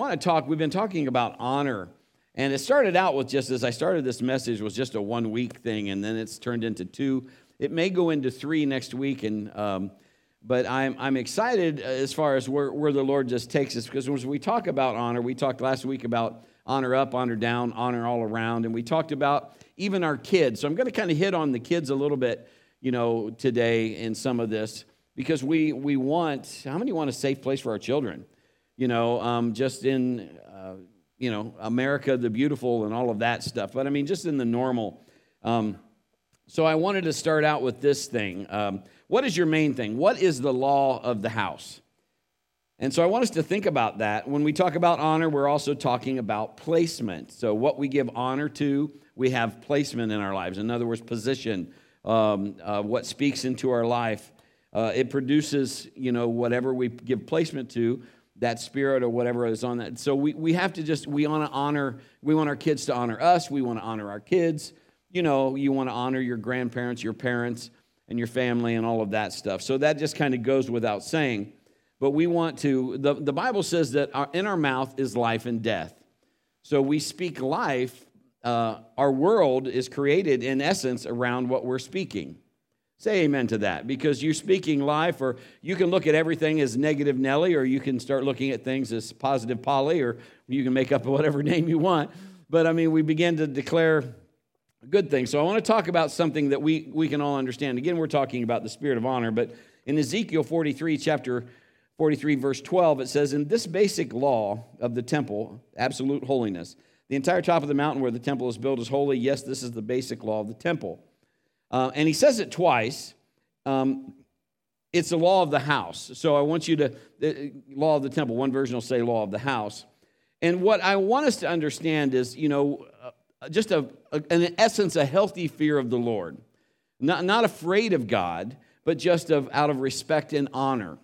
I want to talk, we've been talking about honor. And it started out with just as I started this message was just a one week thing, and then it's turned into two. It may go into three next week, and um, but I'm I'm excited as far as where, where the Lord just takes us because when we talk about honor, we talked last week about honor up, honor down, honor all around, and we talked about even our kids. So I'm going to kind of hit on the kids a little bit, you know, today in some of this because we we want how many want a safe place for our children? You know, um, just in, uh, you know, America the Beautiful and all of that stuff. But I mean, just in the normal. Um, so I wanted to start out with this thing. Um, what is your main thing? What is the law of the house? And so I want us to think about that. When we talk about honor, we're also talking about placement. So, what we give honor to, we have placement in our lives. In other words, position, um, uh, what speaks into our life. Uh, it produces, you know, whatever we give placement to that spirit or whatever is on that. So we, we have to just, we want to honor, we want our kids to honor us. We want to honor our kids. You know, you want to honor your grandparents, your parents, and your family and all of that stuff. So that just kind of goes without saying. But we want to, the, the Bible says that our, in our mouth is life and death. So we speak life. Uh, our world is created in essence around what we're speaking. Say amen to that because you're speaking life, or you can look at everything as negative Nelly, or you can start looking at things as positive Polly, or you can make up whatever name you want. But I mean, we begin to declare good things. So I want to talk about something that we, we can all understand. Again, we're talking about the spirit of honor, but in Ezekiel 43, chapter 43, verse 12, it says, In this basic law of the temple, absolute holiness, the entire top of the mountain where the temple is built is holy. Yes, this is the basic law of the temple. Uh, and he says it twice. Um, it's the law of the house. So I want you to, the law of the temple, one version will say law of the house. And what I want us to understand is, you know, uh, just a, a, in essence, a healthy fear of the Lord. Not, not afraid of God, but just of out of respect and honor,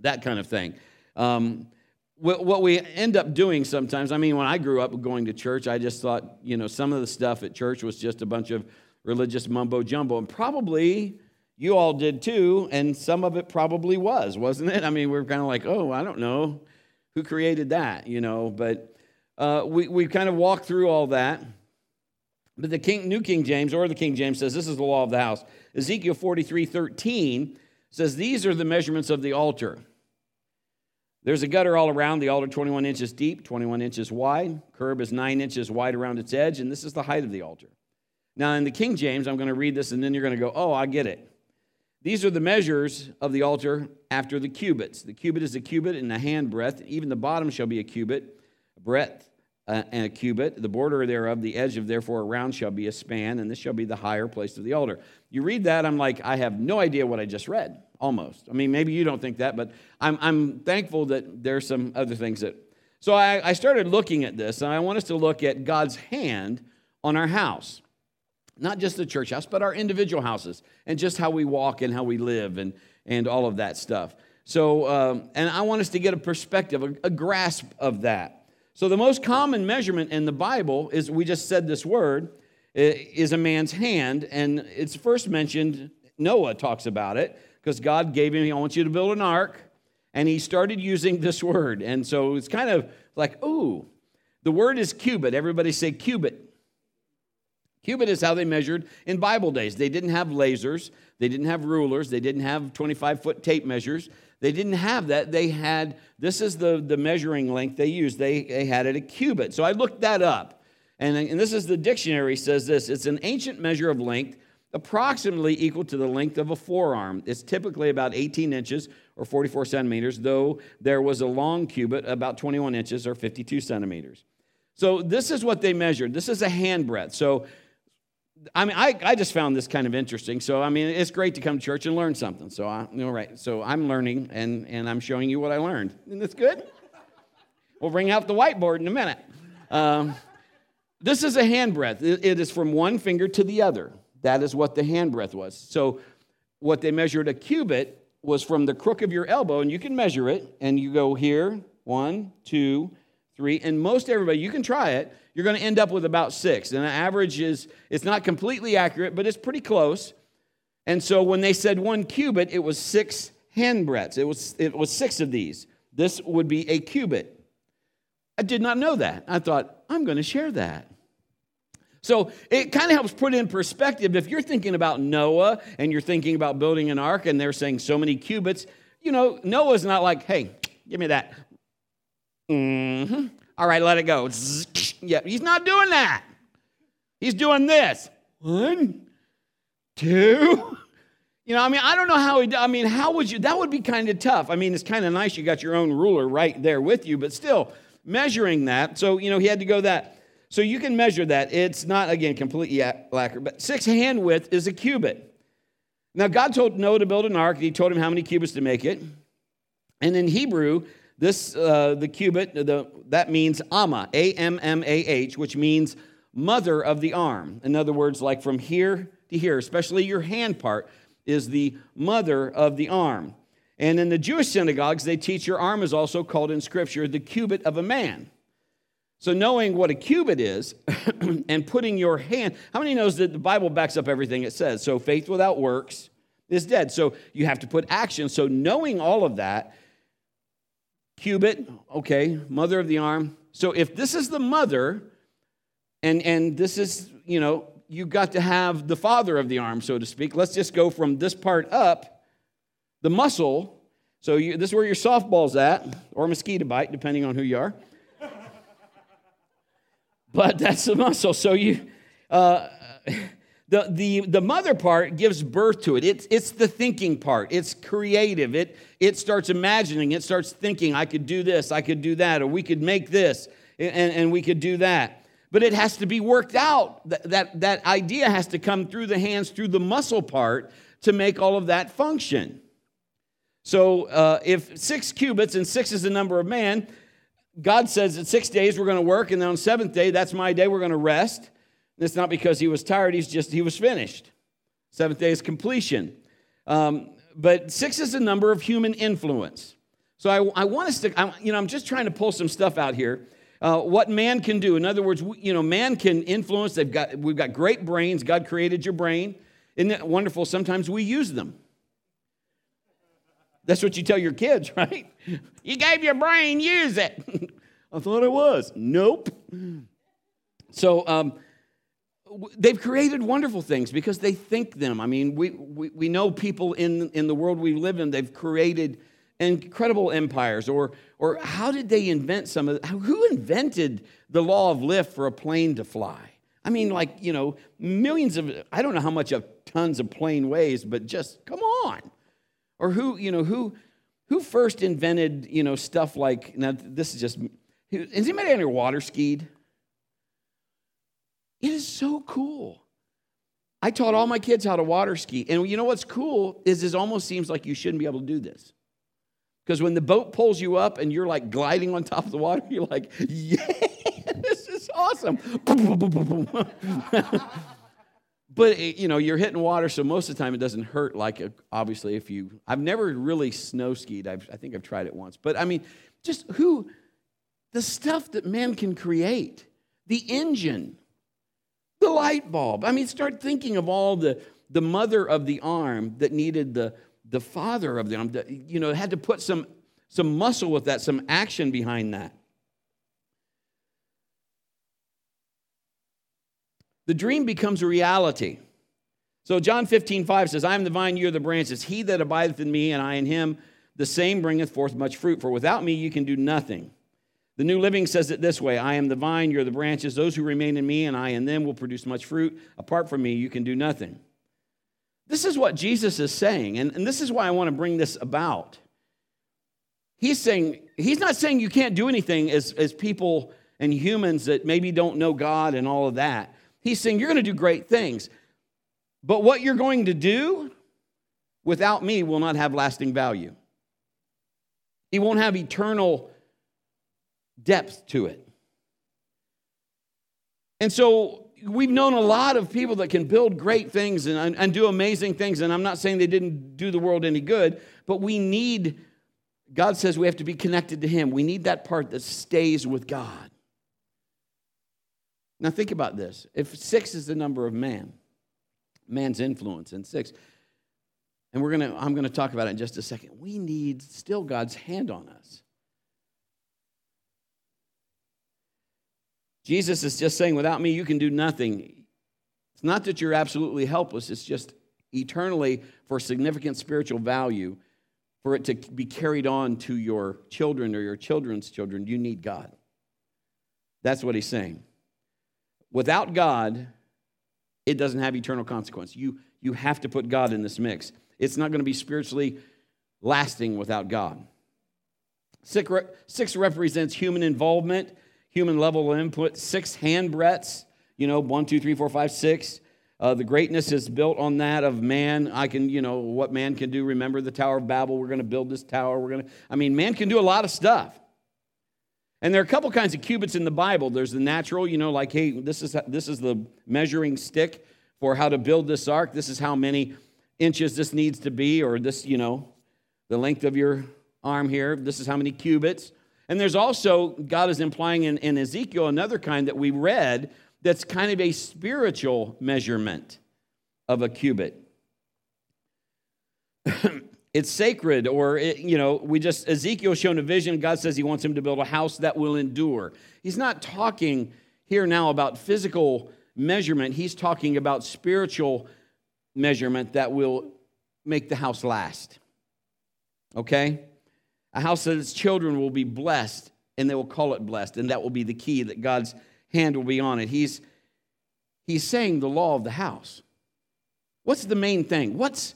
that kind of thing. Um, what, what we end up doing sometimes, I mean, when I grew up going to church, I just thought, you know, some of the stuff at church was just a bunch of religious mumbo jumbo. And probably you all did too, and some of it probably was, wasn't it? I mean, we're kind of like, oh, I don't know who created that, you know, but uh, we, we kind of walked through all that. But the King, New King James or the King James says this is the law of the house. Ezekiel 43 13 says, These are the measurements of the altar. There's a gutter all around the altar, 21 inches deep, 21 inches wide. Curb is 9 inches wide around its edge, and this is the height of the altar. Now, in the King James, I'm going to read this and then you're going to go, oh, I get it. These are the measures of the altar after the cubits. The cubit is a cubit and a hand breadth. Even the bottom shall be a cubit, a breadth uh, and a cubit. The border thereof, the edge of therefore around shall be a span, and this shall be the higher place of the altar. You read that, I'm like, I have no idea what I just read, almost. I mean, maybe you don't think that, but I'm, I'm thankful that there's some other things that. So I, I started looking at this, and I want us to look at God's hand on our house not just the church house, but our individual houses, and just how we walk and how we live and, and all of that stuff. So, um, and I want us to get a perspective, a, a grasp of that. So, the most common measurement in the Bible is we just said this word is a man's hand, and it's first mentioned, Noah talks about it, because God gave him, I want you to build an ark, and he started using this word. And so it's kind of like, ooh, the word is cubit. Everybody say cubit. Cubit is how they measured in Bible days. They didn't have lasers, they didn't have rulers, they didn't have 25 foot tape measures. They didn't have that. They had, this is the, the measuring length they used. They, they had it a cubit. So I looked that up. And, and this is the dictionary says this it's an ancient measure of length approximately equal to the length of a forearm. It's typically about 18 inches or 44 centimeters, though there was a long cubit about 21 inches or 52 centimeters. So this is what they measured. This is a hand breadth. So I mean, I, I just found this kind of interesting. So, I mean, it's great to come to church and learn something. So, I, know, right. So, I'm learning and, and I'm showing you what I learned. Isn't this good? We'll bring out the whiteboard in a minute. Um, this is a handbreadth. It, it is from one finger to the other. That is what the handbreadth was. So, what they measured a cubit was from the crook of your elbow, and you can measure it, and you go here, one, two, three, and most everybody, you can try it you're going to end up with about six. And the average is, it's not completely accurate, but it's pretty close. And so when they said one cubit, it was six handbreadths. It was, it was six of these. This would be a cubit. I did not know that. I thought, I'm going to share that. So it kind of helps put in perspective. If you're thinking about Noah and you're thinking about building an ark and they're saying so many cubits, you know, Noah's not like, hey, give me that. Mm-hmm. All right, let it go. Yeah, he's not doing that. He's doing this. One, two. You know, I mean, I don't know how he, I mean, how would you, that would be kind of tough. I mean, it's kind of nice you got your own ruler right there with you, but still measuring that. So, you know, he had to go that. So you can measure that. It's not, again, completely accurate, but six hand width is a cubit. Now, God told Noah to build an ark, and he told him how many cubits to make it. And in Hebrew, this, uh, the cubit, the, that means Amma, A M M A H, which means mother of the arm. In other words, like from here to here, especially your hand part, is the mother of the arm. And in the Jewish synagogues, they teach your arm is also called in Scripture the cubit of a man. So knowing what a cubit is and putting your hand, how many knows that the Bible backs up everything it says? So faith without works is dead. So you have to put action. So knowing all of that, cubit, okay, mother of the arm. So if this is the mother, and and this is, you know, you got to have the father of the arm, so to speak. Let's just go from this part up, the muscle. So you, this is where your softball's at, or mosquito bite, depending on who you are but that's the muscle. So you, uh, the, the, the mother part gives birth to it. It's, it's the thinking part. It's creative. It, it starts imagining. It starts thinking, I could do this, I could do that, or we could make this, and, and we could do that. But it has to be worked out. That, that, that idea has to come through the hands, through the muscle part, to make all of that function. So uh, if six cubits, and six is the number of man, God says that six days we're going to work, and then on seventh day, that's my day, we're going to rest. It's not because he was tired, he's just, he was finished. Seventh day is completion. Um, but six is the number of human influence. So I, I want us to, I, you know, I'm just trying to pull some stuff out here. Uh, what man can do. In other words, you know, man can influence. They've got, we've got great brains. God created your brain. Isn't it wonderful? Sometimes we use them. That's what you tell your kids, right? You gave your brain, use it. I thought it was. Nope. So um, they've created wonderful things because they think them. I mean, we, we, we know people in, in the world we live in, they've created incredible empires. Or, or how did they invent some of Who invented the law of lift for a plane to fly? I mean, like, you know, millions of, I don't know how much of tons of plane weighs, but just come on. Or who, you know, who, who first invented, you know, stuff like, now this is just, has anybody ever water skied? It is so cool. I taught all my kids how to water ski. And you know what's cool is it almost seems like you shouldn't be able to do this. Because when the boat pulls you up and you're like gliding on top of the water, you're like, yeah, this is awesome. but eh, you know you're hitting water so most of the time it doesn't hurt like eh, obviously if you i've never really snow skied I've, i think i've tried it once but i mean just who the stuff that man can create the engine the light bulb i mean start thinking of all the the mother of the arm that needed the the father of the arm that, you know had to put some some muscle with that some action behind that the dream becomes a reality. So John 15, 5 says, I am the vine, you are the branches. He that abideth in me, and I in him, the same bringeth forth much fruit. For without me you can do nothing. The New Living says it this way I am the vine, you're the branches. Those who remain in me and I in them will produce much fruit. Apart from me, you can do nothing. This is what Jesus is saying, and, and this is why I want to bring this about. He's saying, he's not saying you can't do anything as, as people and humans that maybe don't know God and all of that. He's saying, You're going to do great things. But what you're going to do without me will not have lasting value. He won't have eternal depth to it. And so we've known a lot of people that can build great things and, and do amazing things. And I'm not saying they didn't do the world any good, but we need, God says we have to be connected to Him. We need that part that stays with God. Now, think about this. If six is the number of man, man's influence, and six, and we're gonna, I'm gonna talk about it in just a second. We need still God's hand on us. Jesus is just saying, without me, you can do nothing. It's not that you're absolutely helpless, it's just eternally for significant spiritual value, for it to be carried on to your children or your children's children, you need God. That's what he's saying. Without God, it doesn't have eternal consequence. You, you have to put God in this mix. It's not going to be spiritually lasting without God. Six, six represents human involvement, human level of input. Six hand breadths, you know, one, two, three, four, five, six. Uh, the greatness is built on that of man. I can, you know, what man can do. Remember the Tower of Babel? We're going to build this tower. We're going to, I mean, man can do a lot of stuff. And there are a couple kinds of cubits in the Bible. There's the natural, you know, like, hey, this is, this is the measuring stick for how to build this ark. This is how many inches this needs to be, or this, you know, the length of your arm here. This is how many cubits. And there's also, God is implying in, in Ezekiel another kind that we read that's kind of a spiritual measurement of a cubit. it's sacred, or, it, you know, we just, Ezekiel shown a vision. God says he wants him to build a house that will endure. He's not talking here now about physical measurement, he's talking about spiritual measurement that will make the house last. Okay? A house that its children will be blessed, and they will call it blessed, and that will be the key that God's hand will be on it. He's, he's saying the law of the house. What's the main thing? What's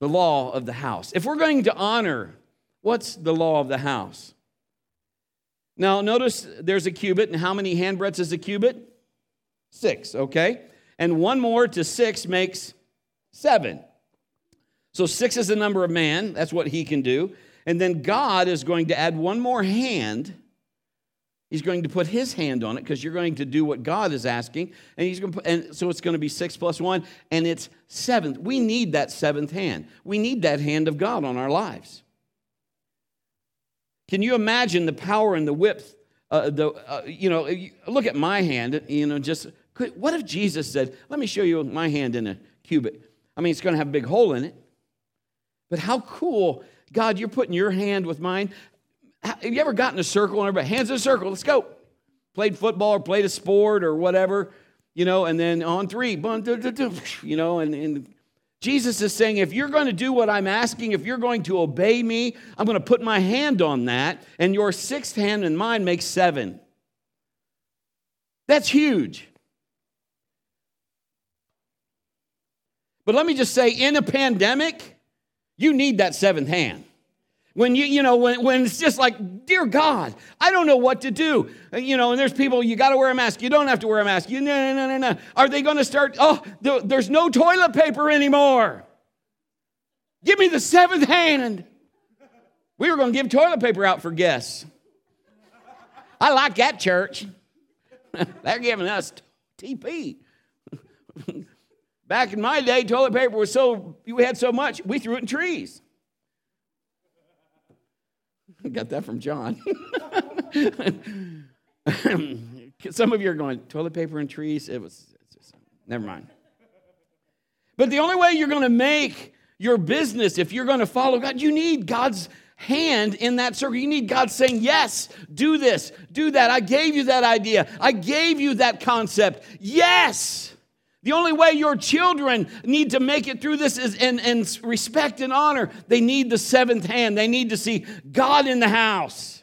the law of the house? If we're going to honor, what's the law of the house? Now, notice there's a cubit, and how many handbreadths is a cubit? Six, okay? And one more to six makes seven. So six is the number of man, that's what he can do. And then God is going to add one more hand He's going to put his hand on it because you're going to do what God is asking. And he's going to put, and so it's going to be six plus one, and it's seventh. We need that seventh hand. We need that hand of God on our lives. Can you imagine the power and the width? Uh, the, uh, you know, look at my hand, you know, just could, what if Jesus said, Let me show you my hand in a cubit? I mean, it's going to have a big hole in it. But how cool, God, you're putting your hand with mine. Have you ever gotten a circle and everybody, hands in a circle, let's go? Played football or played a sport or whatever, you know, and then on three, you know, and, and Jesus is saying, if you're going to do what I'm asking, if you're going to obey me, I'm going to put my hand on that, and your sixth hand and mine makes seven. That's huge. But let me just say, in a pandemic, you need that seventh hand. When you, you know, when, when it's just like, dear God, I don't know what to do. You know, and there's people, you got to wear a mask. You don't have to wear a mask. You, no, no, no, no, no. Are they going to start, oh, there's no toilet paper anymore. Give me the seventh hand. We were going to give toilet paper out for guests. I like that church. They're giving us TP. Back in my day, toilet paper was so, we had so much, we threw it in trees. Got that from John. Some of you are going, toilet paper and trees? It was, just, never mind. But the only way you're going to make your business, if you're going to follow God, you need God's hand in that circle. You need God saying, Yes, do this, do that. I gave you that idea. I gave you that concept. Yes. The only way your children need to make it through this is in, in respect and honor. They need the seventh hand. They need to see God in the house.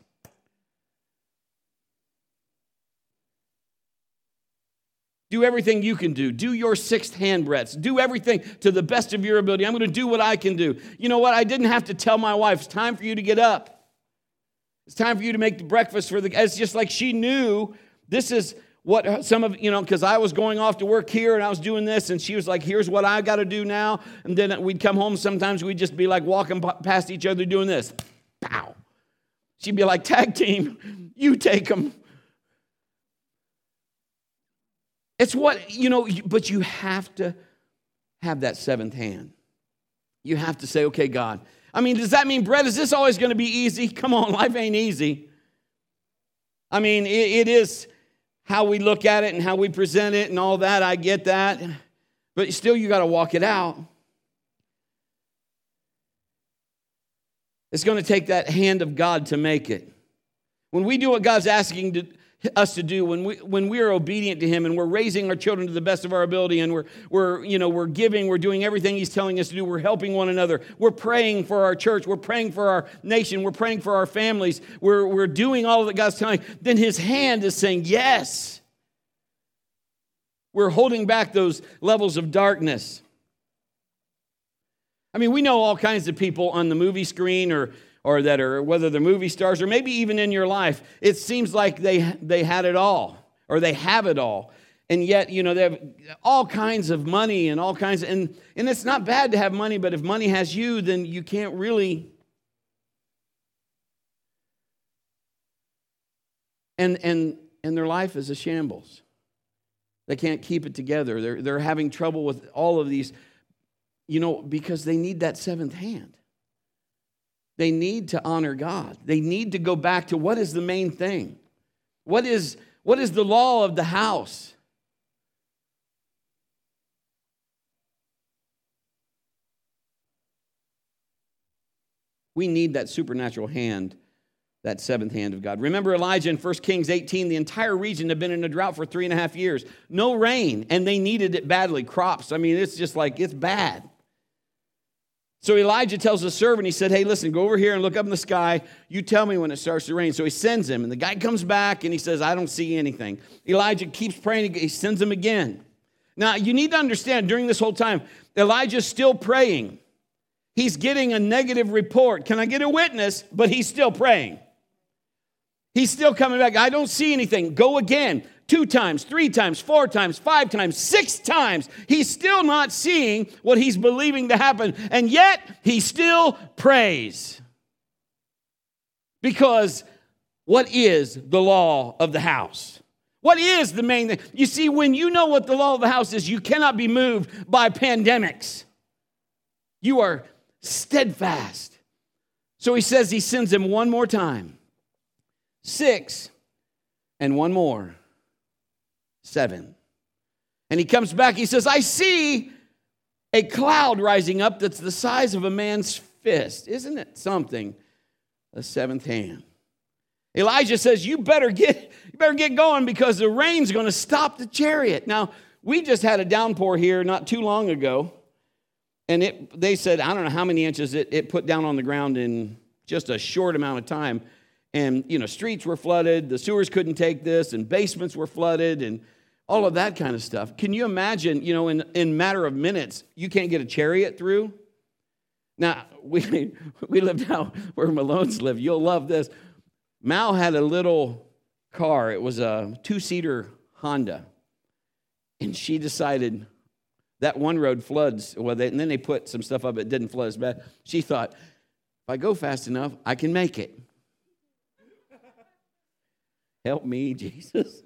Do everything you can do. Do your sixth hand breadths. Do everything to the best of your ability. I'm going to do what I can do. You know what? I didn't have to tell my wife, it's time for you to get up. It's time for you to make the breakfast for the. It's just like she knew this is what some of you know because i was going off to work here and i was doing this and she was like here's what i got to do now. And then we'd come home sometimes we'd just be like walking past each other doing this. Pow. She'd be like tag team you take them it's what you know but you have to have that seventh hand. You have to say okay god. I mean does that mean bread is this always going to be easy? Come on life ain't easy. I mean it, it is how we look at it and how we present it and all that. I get that. But still, you got to walk it out. It's going to take that hand of God to make it. When we do what God's asking to, us to do when we when we are obedient to him and we're raising our children to the best of our ability and we're we're you know we're giving we're doing everything he's telling us to do. We're helping one another. We're praying for our church. We're praying for our nation. We're praying for our families. We're we're doing all that god's telling. Then his hand is saying yes. We're holding back those levels of darkness. I mean we know all kinds of people on the movie screen or or that are whether they're movie stars or maybe even in your life it seems like they they had it all or they have it all. And yet you know they have all kinds of money and all kinds of, and and it's not bad to have money but if money has you then you can't really and and and their life is a shambles. They can't keep it together. They're they're having trouble with all of these you know because they need that seventh hand they need to honor God. They need to go back to what is the main thing? What is, what is the law of the house? We need that supernatural hand, that seventh hand of God. Remember Elijah in 1 Kings 18, the entire region had been in a drought for three and a half years. No rain, and they needed it badly. Crops, I mean, it's just like, it's bad. So Elijah tells the servant, he said, Hey, listen, go over here and look up in the sky. You tell me when it starts to rain. So he sends him, and the guy comes back and he says, I don't see anything. Elijah keeps praying, he sends him again. Now, you need to understand during this whole time, Elijah's still praying. He's getting a negative report. Can I get a witness? But he's still praying. He's still coming back. I don't see anything. Go again two times, three times, four times, five times, six times. He's still not seeing what he's believing to happen, and yet he still prays. Because what is the law of the house? What is the main thing? You see, when you know what the law of the house is, you cannot be moved by pandemics. You are steadfast. So he says he sends him one more time. Six and one more seven. And he comes back, he says, I see a cloud rising up that's the size of a man's fist. Isn't it something? A seventh hand. Elijah says, You better get, you better get going because the rain's going to stop the chariot. Now, we just had a downpour here not too long ago. And it, they said, I don't know how many inches it, it put down on the ground in just a short amount of time and you know streets were flooded the sewers couldn't take this and basements were flooded and all of that kind of stuff. Can you imagine you know in in matter of minutes you can't get a chariot through? Now we we lived out where malone's live you'll love this. Mal had a little car. It was a two-seater honda. And she decided that one road floods. Well they, and then they put some stuff up. It didn't flood as bad. She thought if i go fast enough i can make it Help me, Jesus.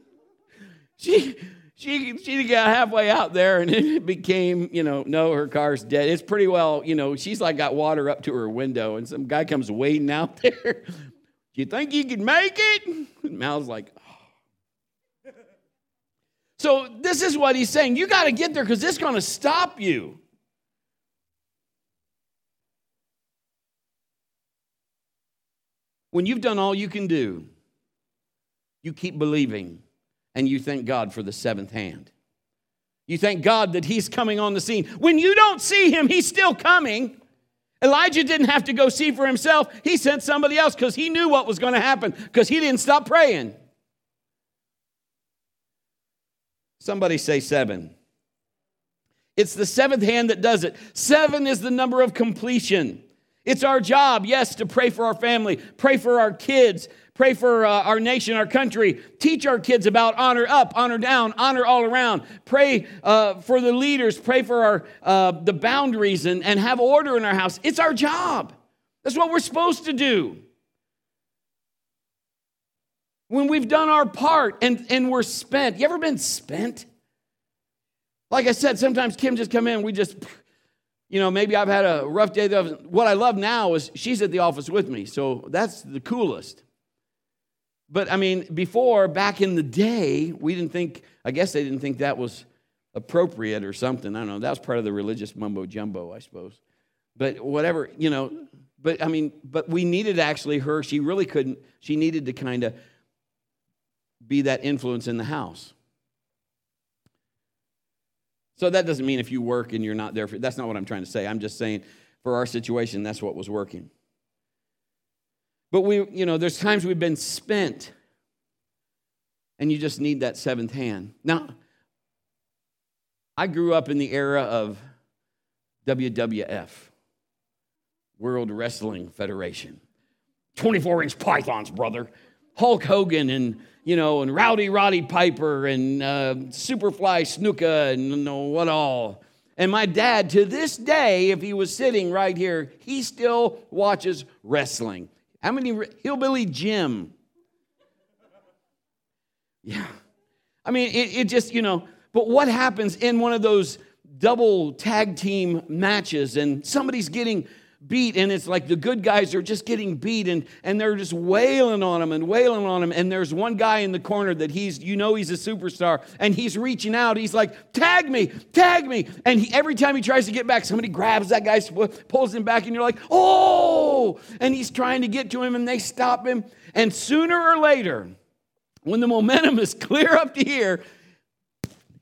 She she she got halfway out there and it became, you know, no, her car's dead. It's pretty well, you know, she's like got water up to her window, and some guy comes wading out there. Do you think you can make it? And Mal's like, oh. So this is what he's saying. You got to get there because it's going to stop you. When you've done all you can do, you keep believing and you thank God for the seventh hand. You thank God that He's coming on the scene. When you don't see Him, He's still coming. Elijah didn't have to go see for himself, he sent somebody else because he knew what was going to happen because he didn't stop praying. Somebody say seven. It's the seventh hand that does it. Seven is the number of completion. It's our job, yes, to pray for our family, pray for our kids, Pray for uh, our nation, our country. Teach our kids about honor up, honor down, honor all around. Pray uh, for the leaders. Pray for our, uh, the boundaries and, and have order in our house. It's our job. That's what we're supposed to do. When we've done our part and, and we're spent. You ever been spent? Like I said, sometimes Kim just come in, we just, you know, maybe I've had a rough day. What I love now is she's at the office with me, so that's the coolest. But I mean, before, back in the day, we didn't think, I guess they didn't think that was appropriate or something. I don't know. That was part of the religious mumbo jumbo, I suppose. But whatever, you know, but I mean, but we needed actually her. She really couldn't, she needed to kind of be that influence in the house. So that doesn't mean if you work and you're not there for that's not what I'm trying to say. I'm just saying for our situation, that's what was working. But we, you know, there's times we've been spent and you just need that seventh hand. Now, I grew up in the era of WWF, World Wrestling Federation. 24 inch pythons, brother. Hulk Hogan and, you know, and Rowdy Roddy Piper and uh, Superfly Snuka and you know, what all. And my dad, to this day, if he was sitting right here, he still watches wrestling. How many? Hillbilly Jim. Yeah. I mean, it, it just, you know, but what happens in one of those double tag team matches and somebody's getting beat and it's like the good guys are just getting beat and, and they're just wailing on him and wailing on him and there's one guy in the corner that he's you know he's a superstar and he's reaching out. He's like tag me tag me. And he, every time he tries to get back somebody grabs that guy pulls him back and you're like oh! And he's trying to get to him and they stop him. And sooner or later when the momentum is clear up to here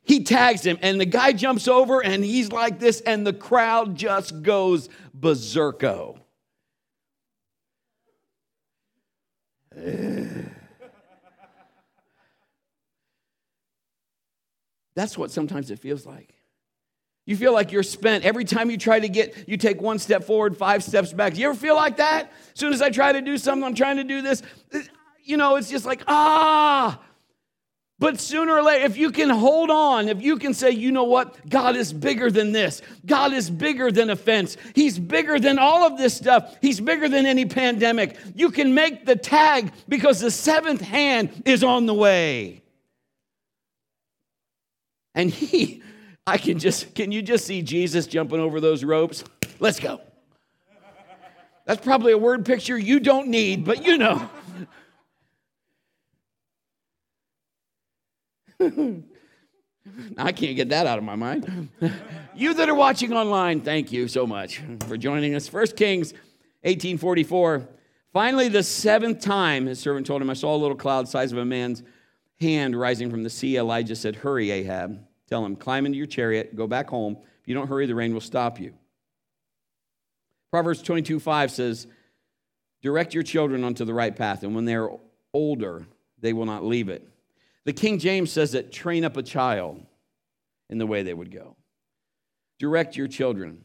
he tags him and the guy jumps over and he's like this and the crowd just goes berserko. That's what sometimes it feels like. You feel like you're spent. Every time you try to get you take one step forward five steps back. Do you ever feel like that? As soon as i try to do something i'm trying to do this. You know it's just like ah but sooner or later, if you can hold on, if you can say, you know what, God is bigger than this, God is bigger than offense, He's bigger than all of this stuff, He's bigger than any pandemic, you can make the tag because the seventh hand is on the way. And He, I can just, can you just see Jesus jumping over those ropes? Let's go. That's probably a word picture you don't need, but you know. I can't get that out of my mind. you that are watching online, thank you so much for joining us. First Kings 1844. Finally, the seventh time, his servant told him, I saw a little cloud size of a man's hand rising from the sea. Elijah said, Hurry, Ahab. Tell him, climb into your chariot, go back home. If you don't hurry, the rain will stop you. Proverbs 22 5 says, Direct your children onto the right path, and when they're older, they will not leave it. The King James says that train up a child in the way they would go. Direct your children.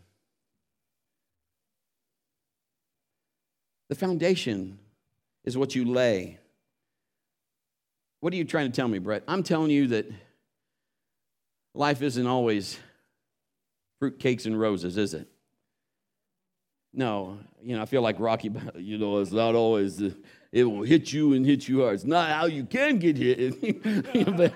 The foundation is what you lay. What are you trying to tell me, Brett? I'm telling you that life isn't always fruitcakes and roses, is it? No, you know, I feel like Rocky, you know, it's not always it will hit you and hit you hard. It's not how you can get hit. but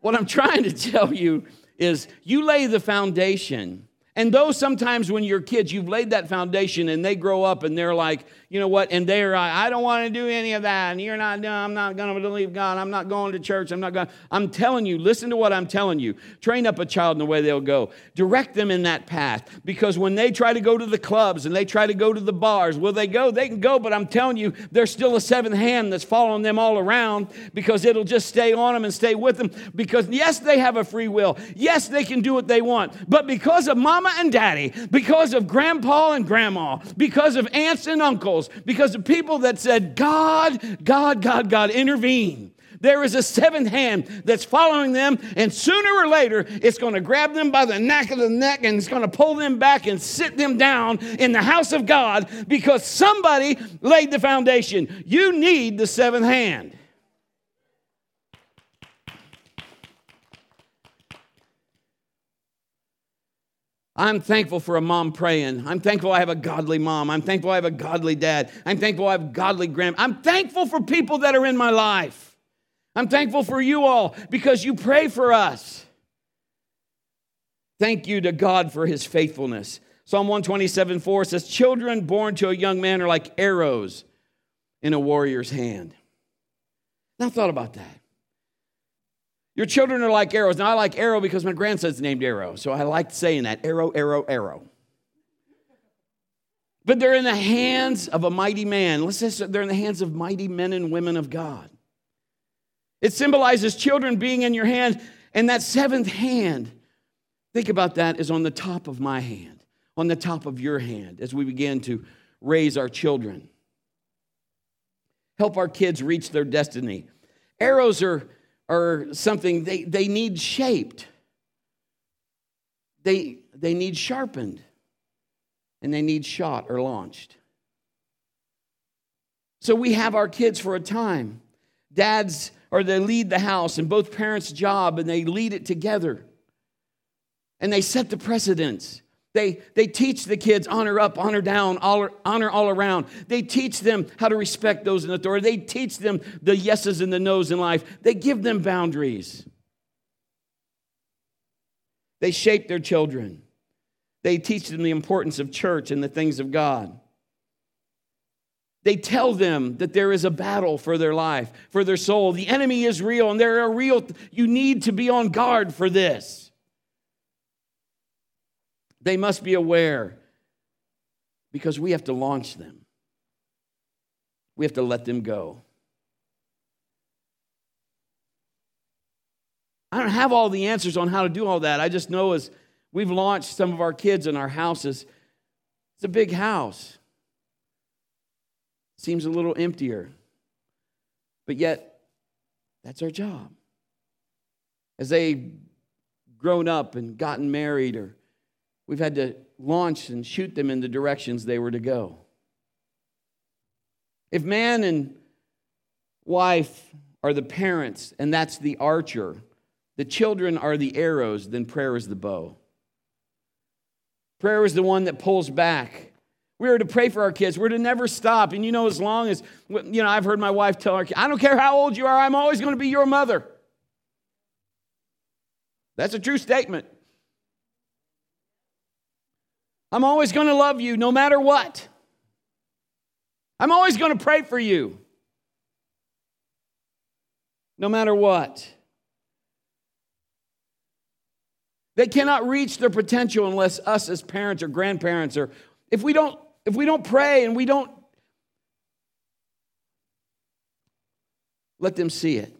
what I'm trying to tell you is you lay the foundation and though sometimes when you're kids, you've laid that foundation and they grow up and they're like, you know what, and they're, like, I don't want to do any of that. And you're not, done. I'm not going to believe God. I'm not going to church. I'm not going. I'm telling you, listen to what I'm telling you. Train up a child in the way they'll go. Direct them in that path. Because when they try to go to the clubs and they try to go to the bars, will they go? They can go, but I'm telling you, there's still a seventh hand that's following them all around because it'll just stay on them and stay with them. Because yes, they have a free will. Yes, they can do what they want. But because of mama and daddy, because of grandpa and grandma, because of aunts and uncles, because the people that said, God, God, God, God, intervene. There is a seventh hand that's following them, and sooner or later, it's going to grab them by the neck of the neck and it's going to pull them back and sit them down in the house of God because somebody laid the foundation. You need the seventh hand. I'm thankful for a mom praying. I'm thankful I have a godly mom. I'm thankful I have a godly dad. I'm thankful I have godly grand. I'm thankful for people that are in my life. I'm thankful for you all because you pray for us. Thank you to God for his faithfulness. Psalm 127 4 says, Children born to a young man are like arrows in a warrior's hand. Now, thought about that. Your children are like arrows. Now, I like arrow because my grandson's named Arrow, so I like saying that arrow, arrow, arrow. But they're in the hands of a mighty man. Let's say they're in the hands of mighty men and women of God. It symbolizes children being in your hand. And that seventh hand, think about that, is on the top of my hand, on the top of your hand as we begin to raise our children. Help our kids reach their destiny. Arrows are, are something they, they need shaped, they, they need sharpened, and they need shot or launched. So we have our kids for a time. Dads or they lead the house, and both parents' job, and they lead it together. And they set the precedence. They, they teach the kids honor up, honor down, honor all around. They teach them how to respect those in authority. They teach them the yeses and the nos in life. They give them boundaries. They shape their children. They teach them the importance of church and the things of God. They tell them that there is a battle for their life, for their soul. The enemy is real and there are real, you need to be on guard for this. They must be aware because we have to launch them. We have to let them go. I don't have all the answers on how to do all that. I just know as we've launched some of our kids in our houses, it's a big house seems a little emptier. But yet, that's our job. As they've grown up and gotten married, or we've had to launch and shoot them in the directions they were to go. If man and wife are the parents, and that's the archer, the children are the arrows, then prayer is the bow. Prayer is the one that pulls back we are to pray for our kids. We're to never stop. And you know, as long as, you know, I've heard my wife tell her, I don't care how old you are, I'm always going to be your mother. That's a true statement. I'm always going to love you no matter what. I'm always going to pray for you no matter what. They cannot reach their potential unless us as parents or grandparents or if we don't if we don't pray and we don't let them see it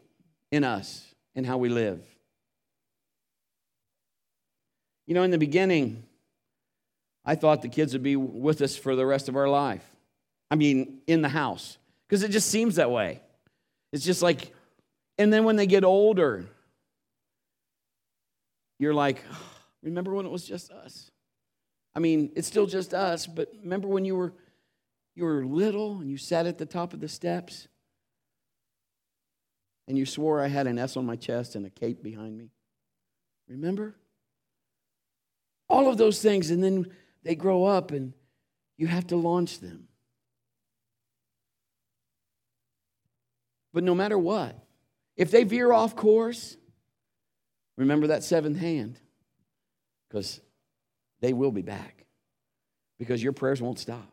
in us and how we live. You know, in the beginning, I thought the kids would be with us for the rest of our life. I mean, in the house, because it just seems that way. It's just like, and then when they get older, you're like, remember when it was just us? I mean, it's still just us, but remember when you were you were little and you sat at the top of the steps and you swore I had an S on my chest and a cape behind me? Remember? All of those things and then they grow up and you have to launch them. But no matter what, if they veer off course, remember that seventh hand because they will be back because your prayers won't stop.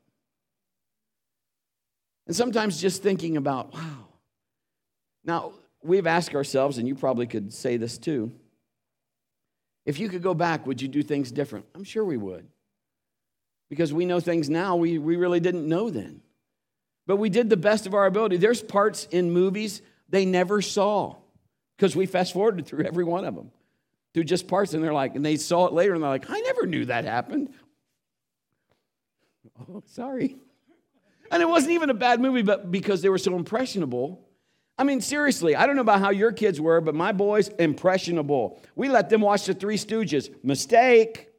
And sometimes just thinking about, wow. Now, we've asked ourselves, and you probably could say this too if you could go back, would you do things different? I'm sure we would. Because we know things now we, we really didn't know then. But we did the best of our ability. There's parts in movies they never saw because we fast forwarded through every one of them through just parts, and they're like, and they saw it later, and they're like, I never knew that happened. Oh, sorry. And it wasn't even a bad movie, but because they were so impressionable. I mean, seriously, I don't know about how your kids were, but my boys, impressionable. We let them watch the Three Stooges. Mistake.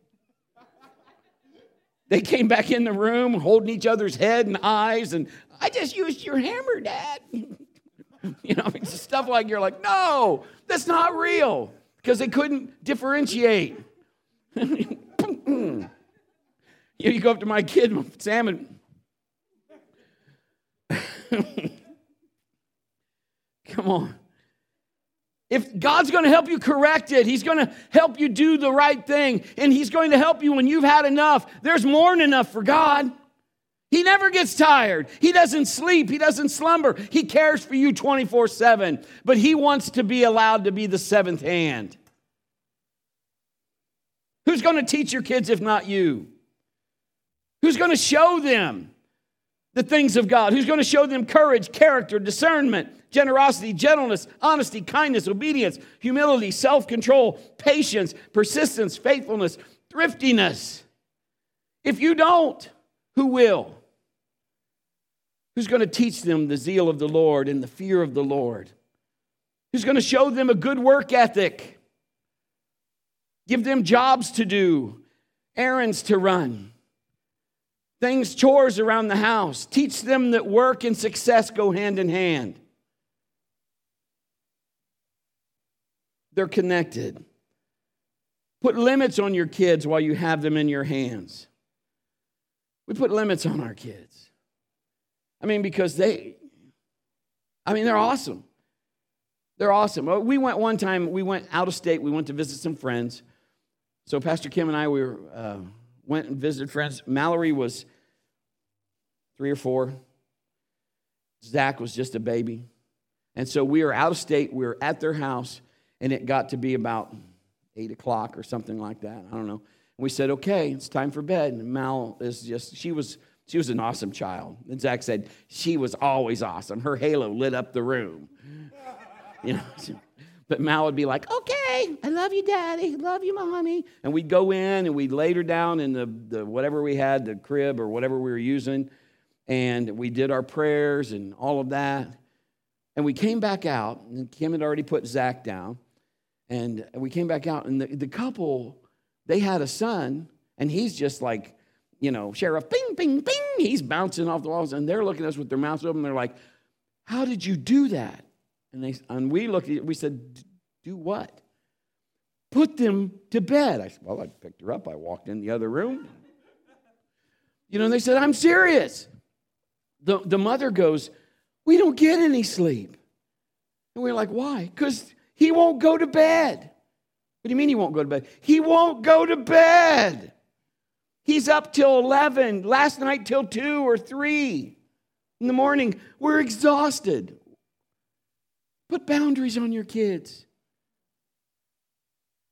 They came back in the room holding each other's head and eyes, and I just used your hammer, Dad. you know, I mean, stuff like you're like, no, that's not real because they couldn't differentiate. you go up to my kid, Sam, and come on. If God's going to help you correct it, He's going to help you do the right thing, and He's going to help you when you've had enough. There's more than enough for God. He never gets tired. He doesn't sleep. He doesn't slumber. He cares for you 24 7, but He wants to be allowed to be the seventh hand. Who's going to teach your kids if not you? Who's going to show them? The things of God, who's going to show them courage, character, discernment, generosity, gentleness, honesty, kindness, obedience, humility, self control, patience, persistence, faithfulness, thriftiness. If you don't, who will? Who's going to teach them the zeal of the Lord and the fear of the Lord? Who's going to show them a good work ethic? Give them jobs to do, errands to run, things, chores around the house. Teach them that work and success go hand in hand. They're connected. Put limits on your kids while you have them in your hands. We put limits on our kids. I mean, because they, I mean, they're awesome. They're awesome. We went one time, we went out of state, we went to visit some friends. So Pastor Kim and I, we were, uh, went and visited friends. Mallory was three or four. Zach was just a baby. And so we were out of state, we were at their house, and it got to be about eight o'clock or something like that. I don't know. And we said, okay, it's time for bed. And Mal is just, she was, she was an awesome child. And Zach said, she was always awesome. Her halo lit up the room. You know, but Mal would be like, okay, I love you, daddy. Love you, mommy. And we'd go in and we'd lay her down in the, the whatever we had, the crib or whatever we were using. And we did our prayers and all of that. And we came back out, and Kim had already put Zach down. And we came back out, and the, the couple, they had a son, and he's just like, you know, sheriff, ping, ping, ping. He's bouncing off the walls, and they're looking at us with their mouths open. They're like, How did you do that? And, they, and we looked at we said, Do what? Put them to bed. I said, Well, I picked her up. I walked in the other room. You know, and they said, I'm serious. The, the mother goes, We don't get any sleep. And we we're like, Why? Because he won't go to bed. What do you mean he won't go to bed? He won't go to bed. He's up till 11, last night till 2 or 3 in the morning. We're exhausted. Put boundaries on your kids.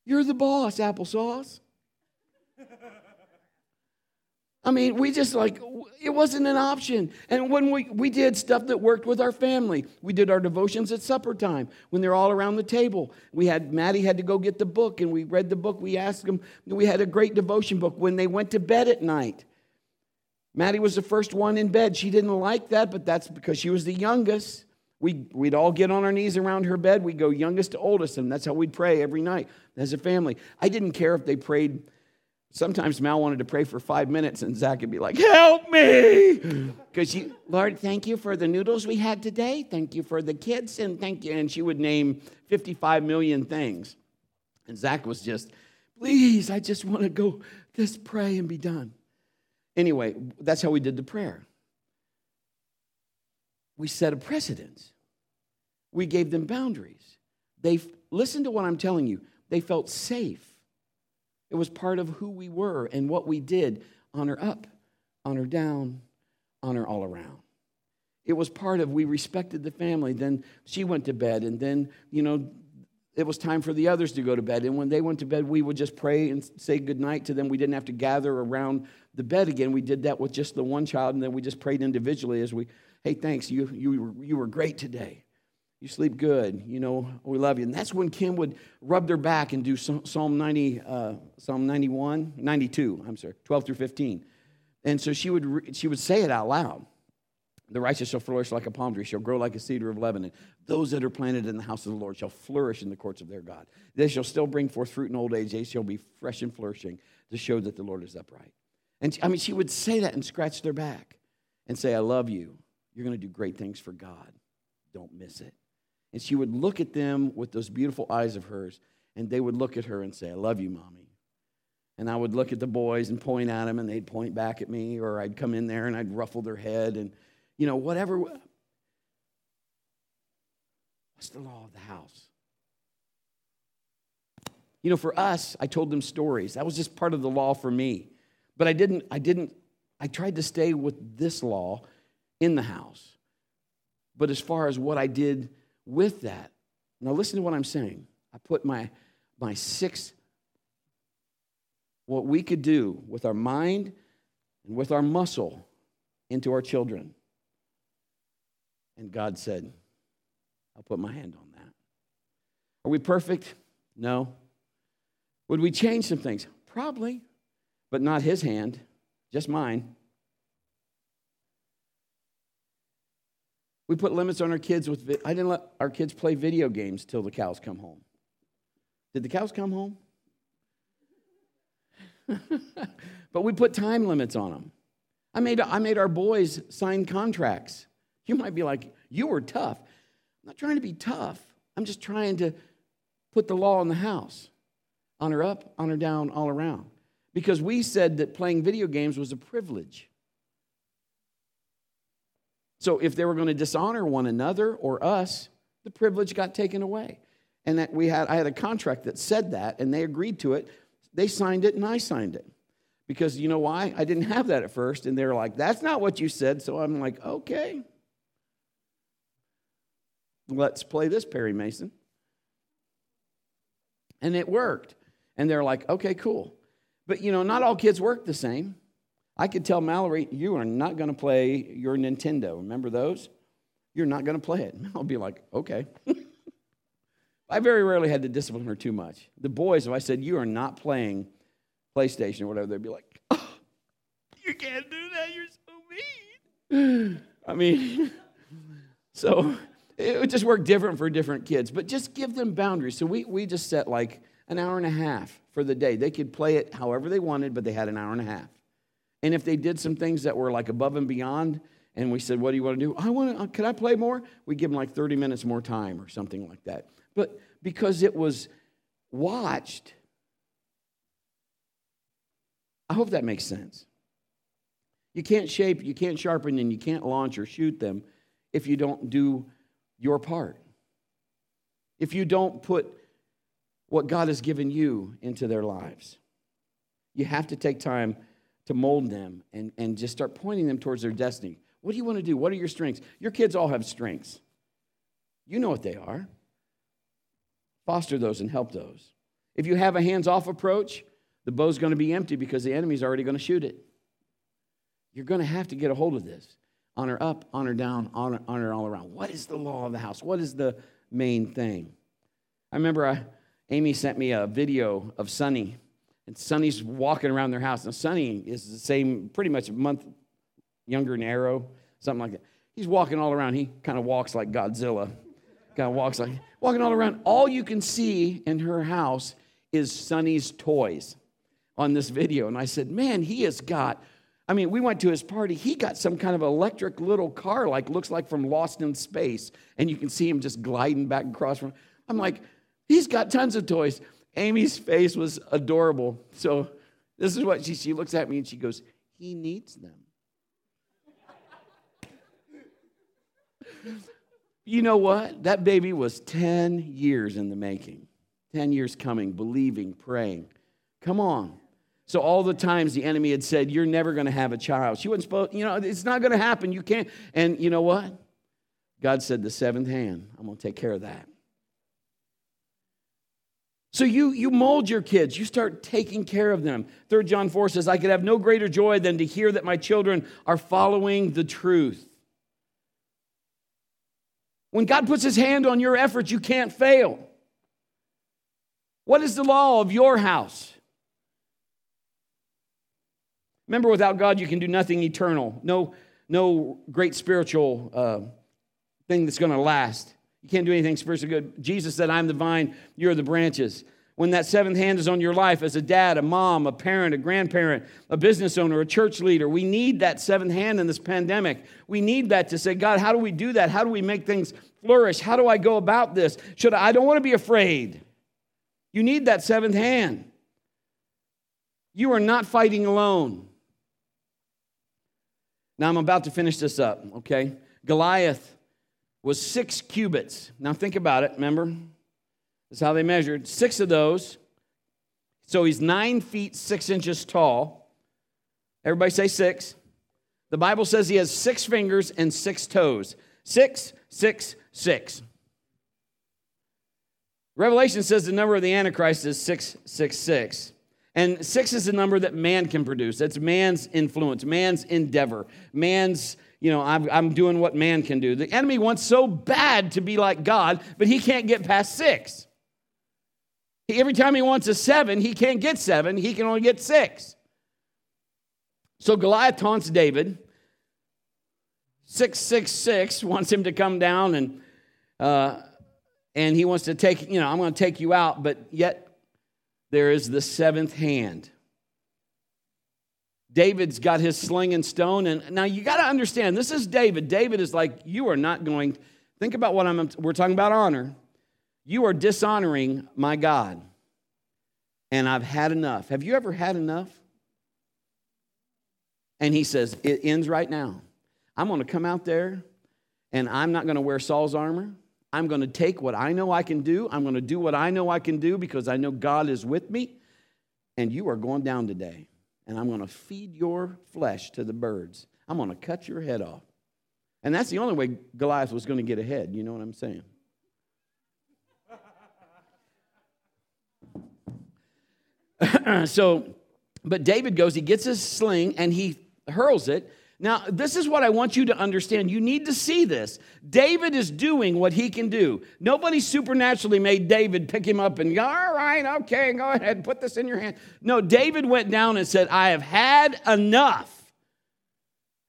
You're the boss, applesauce. I mean, we just like, it wasn't an option. And when we, we did stuff that worked with our family, we did our devotions at supper time when they're all around the table. We had, Maddie had to go get the book and we read the book. We asked them, we had a great devotion book when they went to bed at night. Maddie was the first one in bed. She didn't like that, but that's because she was the youngest. We, we'd all get on our knees around her bed. We'd go youngest to oldest, and that's how we'd pray every night as a family. I didn't care if they prayed Sometimes Mal wanted to pray for five minutes, and Zach would be like, Help me! Because she, Lord, thank you for the noodles we had today. Thank you for the kids, and thank you. And she would name 55 million things. And Zach was just, Please, I just want to go just pray and be done. Anyway, that's how we did the prayer. We set a precedence, we gave them boundaries. They, listen to what I'm telling you, they felt safe it was part of who we were and what we did honor up, honor down, honor all around. It was part of we respected the family. Then she went to bed, and then, you know, it was time for the others to go to bed. And when they went to bed, we would just pray and say goodnight to them. We didn't have to gather around the bed again. We did that with just the one child, and then we just prayed individually as we, hey, thanks, you, you, you were great today. You sleep good. You know, we love you. And that's when Kim would rub their back and do Psalm 90, uh, Psalm 91, 92, I'm sorry, 12 through 15. And so she would, she would say it out loud. The righteous shall flourish like a palm tree, shall grow like a cedar of Lebanon. Those that are planted in the house of the Lord shall flourish in the courts of their God. They shall still bring forth fruit in old age. They shall be fresh and flourishing to show that the Lord is upright. And I mean, she would say that and scratch their back and say, I love you. You're going to do great things for God. Don't miss it. And she would look at them with those beautiful eyes of hers, and they would look at her and say, I love you, mommy. And I would look at the boys and point at them, and they'd point back at me, or I'd come in there and I'd ruffle their head, and, you know, whatever. What's the law of the house? You know, for us, I told them stories. That was just part of the law for me. But I didn't, I didn't, I tried to stay with this law in the house. But as far as what I did with that, now listen to what I'm saying. I put my, my six, what we could do with our mind and with our muscle into our children. And God said, I'll put my hand on that. Are we perfect? No. Would we change some things? Probably, but not his hand, just mine. We put limits on our kids with I didn't let our kids play video games till the cows come home. Did the cows come home? but we put time limits on them. I made, I made our boys sign contracts. You might be like, you were tough. I'm not trying to be tough. I'm just trying to put the law in the house. Honor up, honor down, all around. Because we said that playing video games was a privilege. So if they were going to dishonor one another or us, the privilege got taken away. And that we had I had a contract that said that and they agreed to it. They signed it and I signed it. Because you know why? I didn't have that at first and they're like, "That's not what you said." So I'm like, "Okay. Let's play this Perry Mason." And it worked. And they're like, "Okay, cool." But you know, not all kids work the same. I could tell Mallory, you are not going to play your Nintendo. Remember those? You're not going to play it. I'll be like, okay. I very rarely had to discipline her too much. The boys, if I said, you are not playing PlayStation or whatever, they'd be like, oh, you can't do that. You're so mean. I mean, so it would just work different for different kids, but just give them boundaries. So we, we just set like an hour and a half for the day. They could play it however they wanted, but they had an hour and a half. And if they did some things that were like above and beyond, and we said, What do you want to do? I want to, uh, could I play more? We give them like 30 minutes more time or something like that. But because it was watched, I hope that makes sense. You can't shape, you can't sharpen, and you can't launch or shoot them if you don't do your part. If you don't put what God has given you into their lives. You have to take time to mold them and, and just start pointing them towards their destiny. What do you want to do? What are your strengths? Your kids all have strengths. You know what they are. Foster those and help those. If you have a hands off approach, the bow's going to be empty because the enemy's already going to shoot it. You're going to have to get a hold of this. Honor up, honor down, honor, honor all around. What is the law of the house? What is the main thing? I remember I, Amy sent me a video of Sonny and Sonny's walking around their house. Now, Sonny is the same, pretty much a month younger than Arrow, something like that. He's walking all around. He kind of walks like Godzilla. Kind of walks like, walking all around. All you can see in her house is Sonny's toys on this video. And I said, man, he has got, I mean, we went to his party. He got some kind of electric little car, like looks like from Lost in Space. And you can see him just gliding back across from. I'm like, he's got tons of toys. Amy's face was adorable. So this is what she she looks at me and she goes, "He needs them." you know what? That baby was 10 years in the making. 10 years coming, believing, praying. Come on. So all the times the enemy had said, "You're never going to have a child." She wasn't supposed, you know, it's not going to happen. You can't. And you know what? God said, "The seventh hand. I'm going to take care of that." So you, you mold your kids, you start taking care of them. Third John 4 says, I could have no greater joy than to hear that my children are following the truth. When God puts his hand on your efforts, you can't fail. What is the law of your house? Remember, without God, you can do nothing eternal, no, no great spiritual uh, thing that's going to last. You can't do anything spiritually good. Jesus said, I'm the vine, you're the branches. When that seventh hand is on your life as a dad, a mom, a parent, a grandparent, a business owner, a church leader, we need that seventh hand in this pandemic. We need that to say, God, how do we do that? How do we make things flourish? How do I go about this? Should I, I don't want to be afraid. You need that seventh hand. You are not fighting alone. Now I'm about to finish this up, okay? Goliath was six cubits. Now think about it, remember? That's how they measured. Six of those. So he's nine feet, six inches tall. Everybody say six. The Bible says he has six fingers and six toes. Six, six, six. Revelation says the number of the Antichrist is 666. And six is the number that man can produce. That's man's influence, man's endeavor, man's you know, I'm, I'm doing what man can do. The enemy wants so bad to be like God, but he can't get past six. Every time he wants a seven, he can't get seven, he can only get six. So Goliath taunts David. 666 wants him to come down and uh, and he wants to take, you know, I'm going to take you out, but yet there is the seventh hand. David's got his sling and stone. And now you got to understand, this is David. David is like, you are not going, think about what I'm, we're talking about honor. You are dishonoring my God. And I've had enough. Have you ever had enough? And he says, it ends right now. I'm going to come out there and I'm not going to wear Saul's armor. I'm going to take what I know I can do. I'm going to do what I know I can do because I know God is with me. And you are going down today and I'm going to feed your flesh to the birds. I'm going to cut your head off. And that's the only way Goliath was going to get ahead. You know what I'm saying? so, but David goes, he gets his sling and he hurls it now, this is what I want you to understand. You need to see this. David is doing what he can do. Nobody supernaturally made David pick him up and go, all right, okay, go ahead, and put this in your hand. No, David went down and said, I have had enough.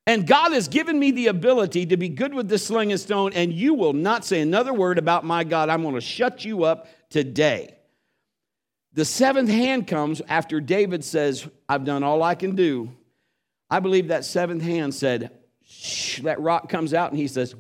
And God has given me the ability to be good with the sling and stone, and you will not say another word about my God. I'm going to shut you up today. The seventh hand comes after David says, I've done all I can do. I believe that seventh hand said, Shh, that rock comes out and he says,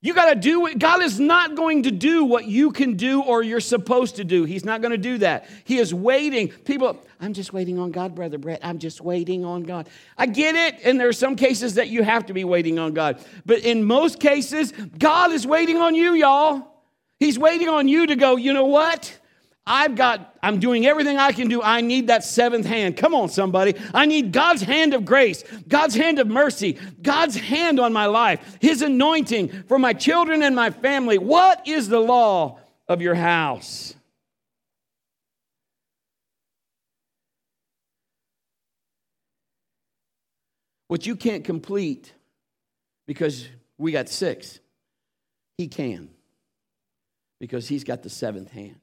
You got to do it. God is not going to do what you can do or you're supposed to do. He's not going to do that. He is waiting. People, I'm just waiting on God, Brother Brett. I'm just waiting on God. I get it. And there are some cases that you have to be waiting on God. But in most cases, God is waiting on you, y'all. He's waiting on you to go, you know what? I've got, I'm doing everything I can do. I need that seventh hand. Come on, somebody. I need God's hand of grace, God's hand of mercy, God's hand on my life, His anointing for my children and my family. What is the law of your house? What you can't complete because we got six, He can because He's got the seventh hand.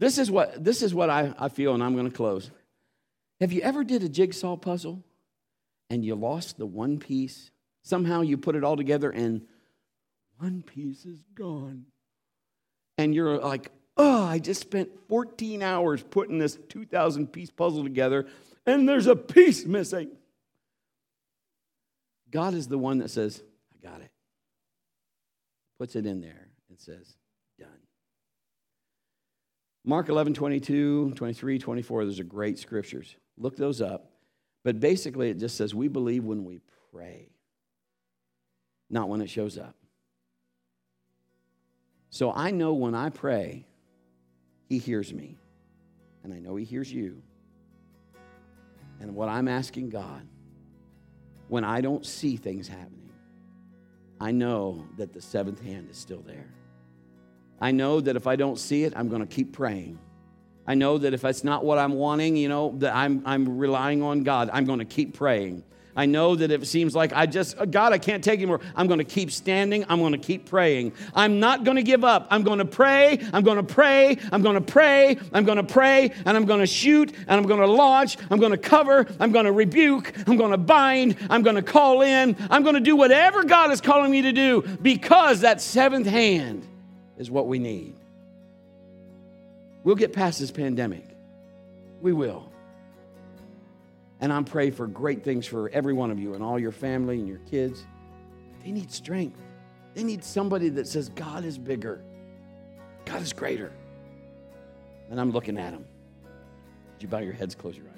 This is what, this is what I, I feel, and I'm going to close. Have you ever did a jigsaw puzzle and you lost the one piece? Somehow you put it all together and one piece is gone. And you're like, oh, I just spent 14 hours putting this 2,000 piece puzzle together and there's a piece missing. God is the one that says, I got it. Puts it in there and says, Mark 11, 22, 23, 24, those are great scriptures. Look those up. But basically, it just says we believe when we pray, not when it shows up. So I know when I pray, He hears me. And I know He hears you. And what I'm asking God, when I don't see things happening, I know that the seventh hand is still there. I know that if I don't see it, I'm going to keep praying. I know that if it's not what I'm wanting, you know, that I'm, I'm relying on God, I'm going to keep praying. I know that if it seems like I just, uh, God, I can't take anymore, I'm going to keep standing. I'm going to keep praying. I'm not going to give up. I'm going to pray. I'm going to pray. I'm going to pray. I'm going to pray. And I'm going to shoot. And I'm going to launch. I'm going to cover. I'm going to rebuke. I'm going to bind. I'm going to call in. I'm going to do whatever God is calling me to do because that seventh hand is what we need. We'll get past this pandemic. We will. And I'm praying for great things for every one of you and all your family and your kids. They need strength. They need somebody that says, God is bigger, God is greater. And I'm looking at them. Would you bow your heads, close your eyes?